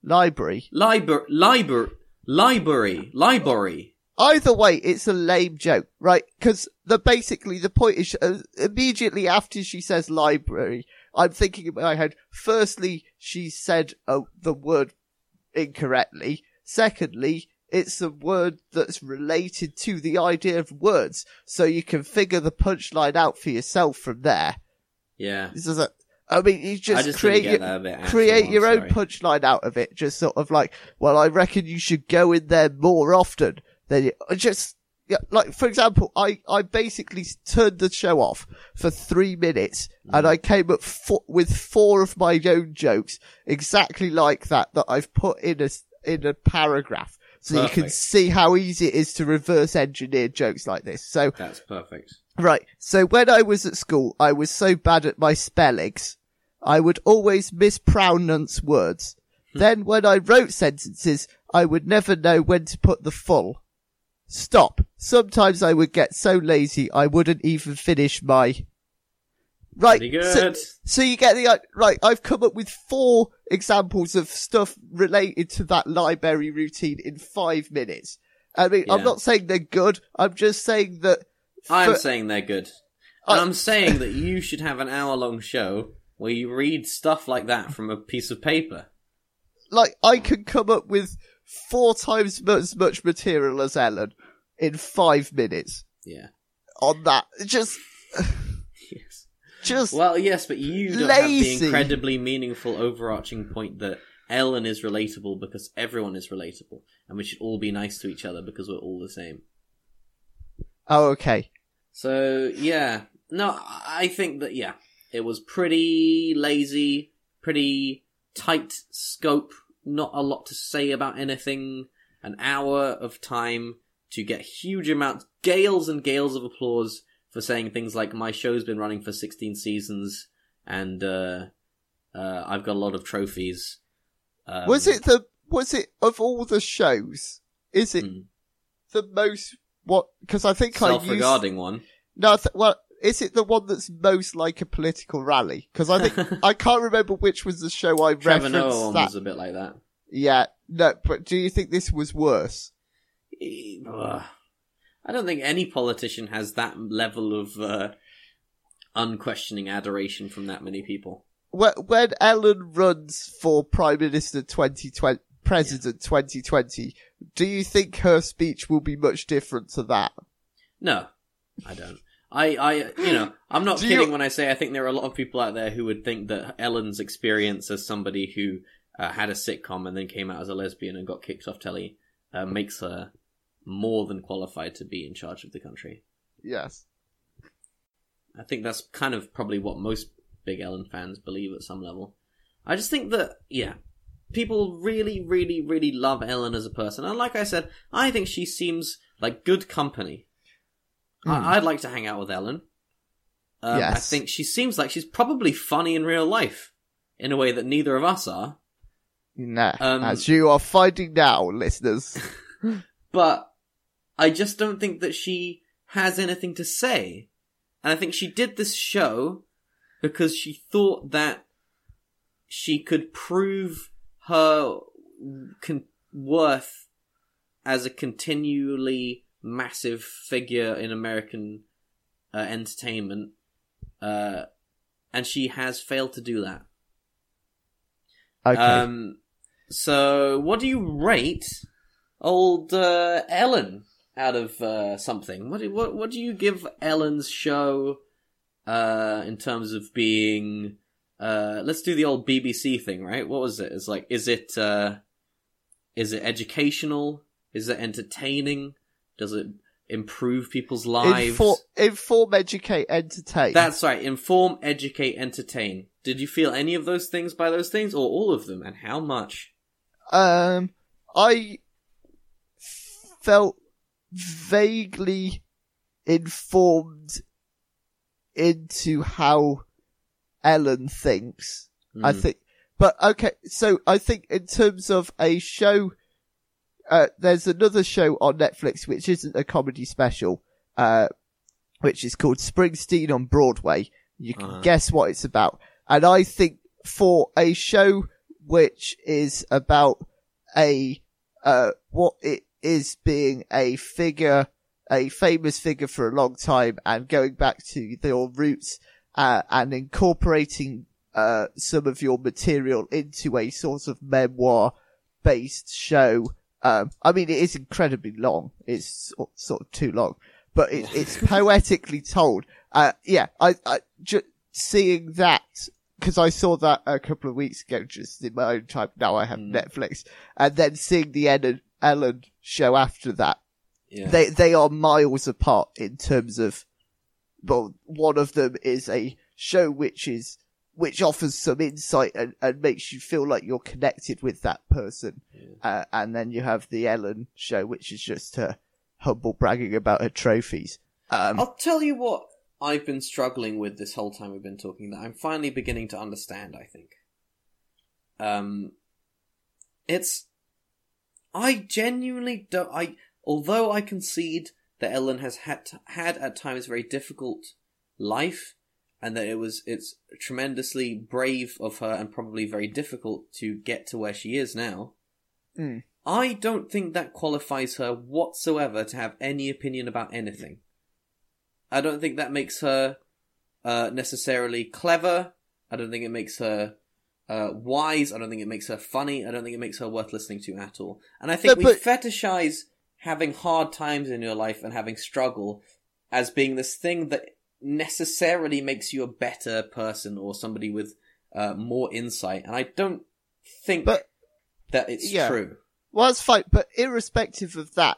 Library. Library. Library. Library. Library. Either way, it's a lame joke, right? Because the basically the point is uh, immediately after she says library, I'm thinking in my head. Firstly, she said uh, the word incorrectly. Secondly, it's a word that's related to the idea of words, so you can figure the punchline out for yourself from there. Yeah. This is a, I mean, you just, just create your, bit. create your own punchline out of it. Just sort of like, well, I reckon you should go in there more often. Then you, I just, yeah, like for example, I I basically turned the show off for three minutes, and Mm. I came up with four of my own jokes exactly like that that I've put in a in a paragraph. So you can see how easy it is to reverse engineer jokes like this. So That's perfect. Right. So when I was at school, I was so bad at my spellings, I would always mispronounce words. then when I wrote sentences, I would never know when to put the full. Stop. Sometimes I would get so lazy I wouldn't even finish my. Right. Pretty so- so you get the, i- right, I've come up with four examples of stuff related to that library routine in five minutes. I mean, I'm not saying they're good, I'm just saying that I'm saying they're good. I- I'm saying that you should have an hour long show where you read stuff like that from a piece of paper. like I can come up with four times as much material as Ellen in five minutes Yeah. on that. Just, Yes. just Well, yes, but you don't have the incredibly meaningful overarching point that Ellen is relatable because everyone is relatable, and we should all be nice to each other because we're all the same. oh okay. So yeah, no, I think that yeah, it was pretty lazy, pretty tight scope, not a lot to say about anything. An hour of time to get huge amounts, gales and gales of applause for saying things like "My show's been running for 16 seasons and uh, uh, I've got a lot of trophies." Um, was it the was it of all the shows? Is it hmm, the most what? Because I think I used self-regarding one? no. Th- well, is it the one that's most like a political rally? Because I think I can't remember which was the show I Trevor Noah referenced. one That was a bit like that. yeah, no. But do you think this was worse? I don't think any politician has that level of uh, unquestioning adoration from that many people. When, when Ellen runs for Prime Minister 2020, President 2020, do you think her speech will be much different to that? No, I don't. I, I, you know, I'm not Do kidding you- when I say I think there are a lot of people out there who would think that Ellen's experience as somebody who uh, had a sitcom and then came out as a lesbian and got kicked off telly uh, makes her more than qualified to be in charge of the country. Yes. I think that's kind of probably what most big Ellen fans believe at some level. I just think that, yeah, people really, really, really love Ellen as a person. And like I said, I think she seems like good company. Hmm. I- I'd like to hang out with Ellen. Um, I think she seems like she's probably funny in real life in a way that neither of us are. Nah. Um, as you are finding now, listeners. but I just don't think that she has anything to say. And I think she did this show because she thought that she could prove her con- worth as a continually massive figure in American uh, entertainment. Uh, and she has failed to do that. Okay. Um, so what do you rate old uh, Ellen out of uh, something? What do what what do you give Ellen's show uh, in terms of being? Uh, let's do the old BBC thing, right? What was it? It's like, is it uh, is it educational? Is it entertaining? Does it improve people's lives? Infor- inform, educate, entertain. That's right. Inform, educate, entertain. Did you feel any of those things by those things, or all of them, and how much? Um, I felt vaguely informed into how Ellen thinks. I Hmm. think, but okay, so I think in terms of a show, uh, there's another show on Netflix which isn't a comedy special, uh, which is called Springsteen on Broadway. You can Uh-huh. guess what it's about. And I think for a show which is about a, uh, what it is being a figure, a famous figure for a long time and going back to your roots, uh, and incorporating, uh, some of your material into a sort of memoir based show. Um, I mean, it is incredibly long. It's sort, of too long, but it, it's poetically told. Uh, yeah, I, I, ju- seeing that, cause I saw that a couple of weeks ago just in my own time. Now I have Mm. Netflix and then seeing the Ellen, Ellen show after that. Yeah. They, they are miles apart in terms of, well, one of them is a show which is, which offers some insight and, and makes you feel like you're connected with that person. Uh, and then you have the Ellen show, which is just her humble bragging about her trophies. Um, I'll tell you what I've been struggling with this whole time we've been talking that I'm finally beginning to understand, I think. Um it's I genuinely don't I although I concede that Ellen has had had at times very difficult life and that it was it's tremendously brave of her and probably very difficult to get to where she is now. Mm. I don't think that qualifies her whatsoever to have any opinion about anything. I don't think that makes her uh, necessarily clever. I don't think it makes her uh, wise. I don't think it makes her funny. I don't think it makes her worth listening to at all. And I think No, we but- fetishize having hard times in your life and having struggle as being this thing that necessarily makes you a better person or somebody with uh, more insight. And I don't think But- that it's yeah. true. Well, that's fine, but irrespective of that,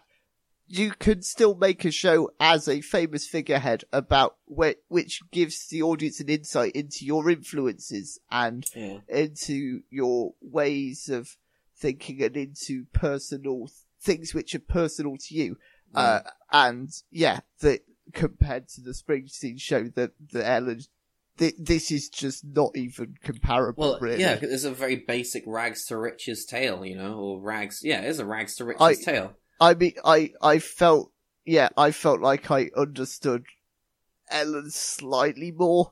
you can still make a show as a famous figurehead about wh- which gives the audience an insight into your influences and Yeah. into your ways of thinking and into personal things which are personal to you. Uh, and yeah, the, compared to the Springsteen show, that the Ellen, this is just not even comparable. Well, really. yeah, it's a very basic rags to riches tale, you know, or rags. Yeah, it is a rags to riches I- tale. I mean, I, I felt, yeah, I felt like I understood Ellen slightly more.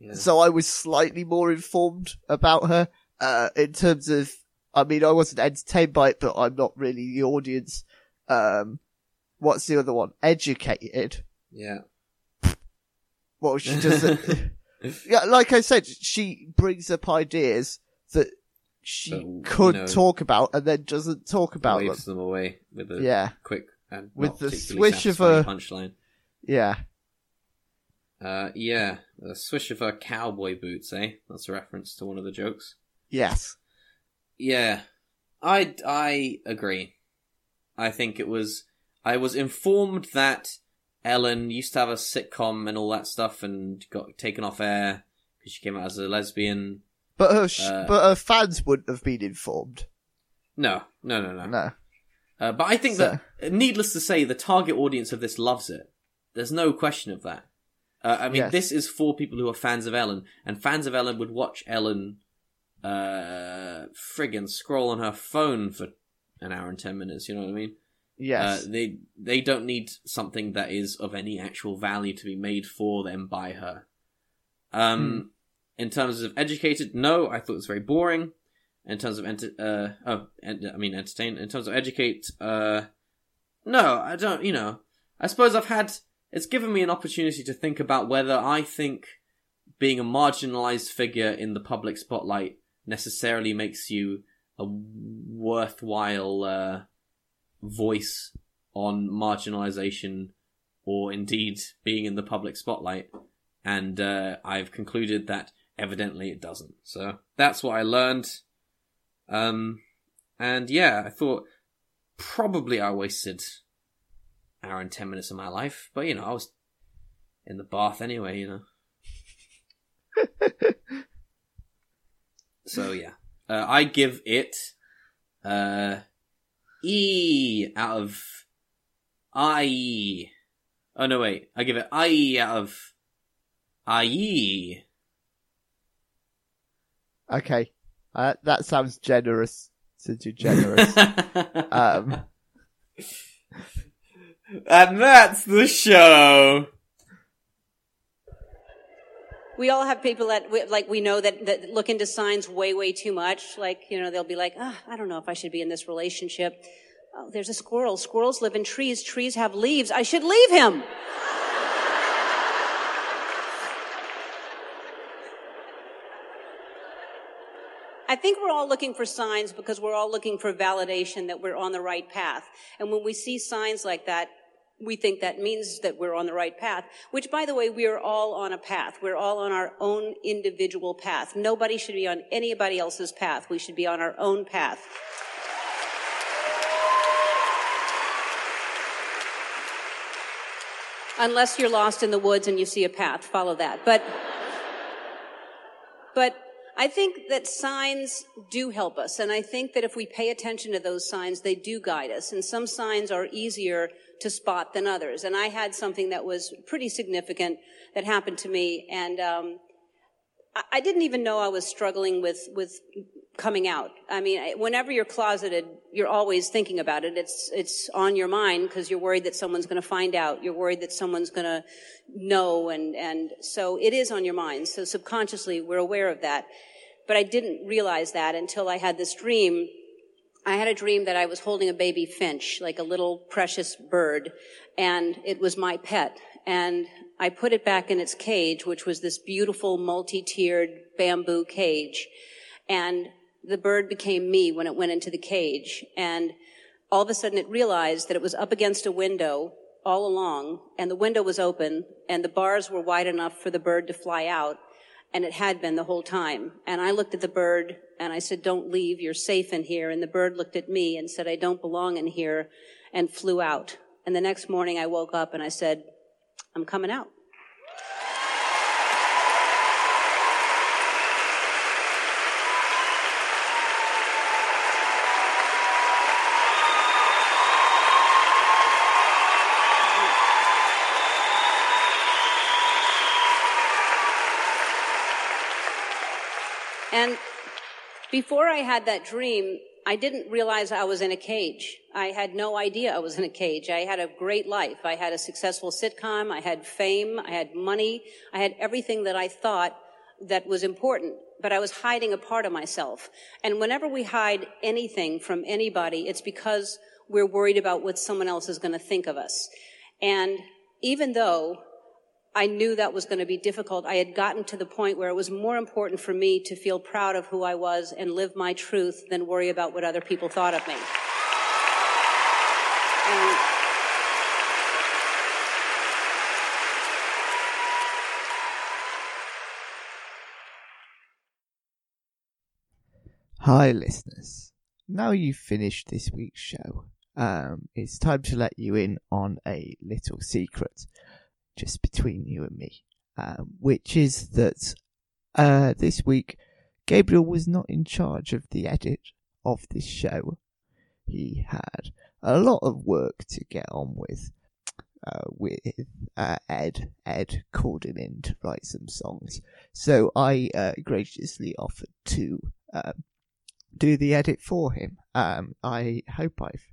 Yeah. So I was slightly more informed about her, uh, in terms of, I mean, I wasn't entertained by it, but I'm not really the audience. Um, what's the other one? Educated. Yeah. Well, she doesn't, yeah, like I said, she brings up ideas that she But, you could know, talk about and then doesn't talk about them. Waves them away with a Yeah, quick and With the swish of a- punchline. yeah. Uh, yeah, the swish of her cowboy boots, eh? That's a reference to one of the jokes. Yes. Yeah, I I agree. I think it was. I was informed that Ellen used to have a sitcom and all that stuff, and got taken off air because she came out as a lesbian. But her, sh- Uh, but her fans wouldn't have been informed. No, no, no, no. No. Uh, but I think So- that, needless to say, the target audience of this loves it. There's no question of that. Uh, I mean, Yes. this is for people who are fans of Ellen, and fans of Ellen would watch Ellen, uh, friggin' scroll on her phone for an hour and ten minutes. You know what I mean? Yes. Uh, they they don't need something that is of any actual value to be made for them by her. Um, in terms of educated, no, I thought it was very boring. In terms of enter, uh, oh, en- I mean entertain. In terms of educate, uh, no, I don't. You know, I suppose I've had. It's given me an opportunity to think about whether I think being a marginalized figure in the public spotlight necessarily makes you a worthwhile uh, voice on marginalization or indeed being in the public spotlight. And uh, I've concluded that evidently it doesn't. So that's what I learned. Um, and yeah, I thought probably I wasted an hour and ten minutes of my life, but you know, I was in the bath anyway, you know. so yeah, uh, I give it uh, E out of I. Oh no, wait, I give it I out of I. okay. Uh, that sounds generous. Since you're generous. um, and that's the show. We all have people that, we- like, we know that, that look into signs way, way too much. Like, you know, they'll be like, ah, I don't know if I should be in this relationship. Oh, there's a squirrel. Squirrels live in trees. Trees have leaves. I should leave him. I think we're all looking for signs because we're all looking for validation that we're on the right path. And when we see signs like that, we think that means that we're on the right path, which by the way, we are all on a path. We're all on our own individual path. Nobody should be on anybody else's path. We should be on our own path. Unless you're lost in the woods and you see a path, follow that. But, but I think that signs do help us. And I think that if we pay attention to those signs, they do guide us. And some signs are easier to spot than others. And I had something that was pretty significant that happened to me. And, um, I- I didn't even know I was struggling with, with coming out. I mean, whenever you're closeted, you're always thinking about it. It's, it's on your mind because you're worried that someone's going to find out. You're worried that someone's going to know. And, and so it is on your mind. So subconsciously, we're aware of that. But I didn't realize that until I had this dream. I had a dream that I was holding a baby finch, like a little precious bird, and it was my pet. And I put it back in its cage, which was this beautiful multi-tiered bamboo cage. And the bird became me when it went into the cage. And all of a sudden it realized that it was up against a window all along, and the window was open, and the bars were wide enough for the bird to fly out, and it had been the whole time. And I looked at the bird, and I said, Don't leave, you're safe in here. And the bird looked at me and said, I don't belong in here, and flew out. And the next morning I woke up and I said, I'm coming out. And before I had that dream, I didn't realize I was in a cage. I had no idea I was in a cage. I had a great life. I had a successful sitcom. I had fame. I had money. I had everything that I thought that was important, but I was hiding a part of myself. And whenever we hide anything from anybody, it's because we're worried about what someone else is going to think of us. And even though I knew that was going to be difficult. I had gotten to the point where it was more important for me to feel proud of who I was and live my truth than worry about what other people thought of me. And Hi, listeners. Now you've finished this week's show, um, it's time to let you in on a little secret just between you and me, um, which is that uh, this week Gabriel was not in charge of the edit of this show. He had a lot of work to get on with. Uh, with uh, Ed, Ed called him in to write some songs, so I uh, graciously offered to um, do the edit for him. Um, I hope I've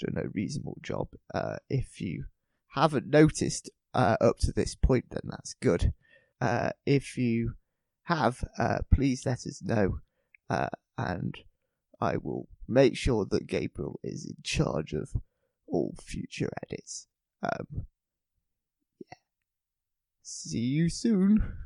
done a reasonable job. Uh, if you haven't noticed, uh, up to this point, then that's good. Uh, if you have, uh, please let us know, uh, and I will make sure that Gabriel is in charge of all future edits. Um, yeah. See you soon.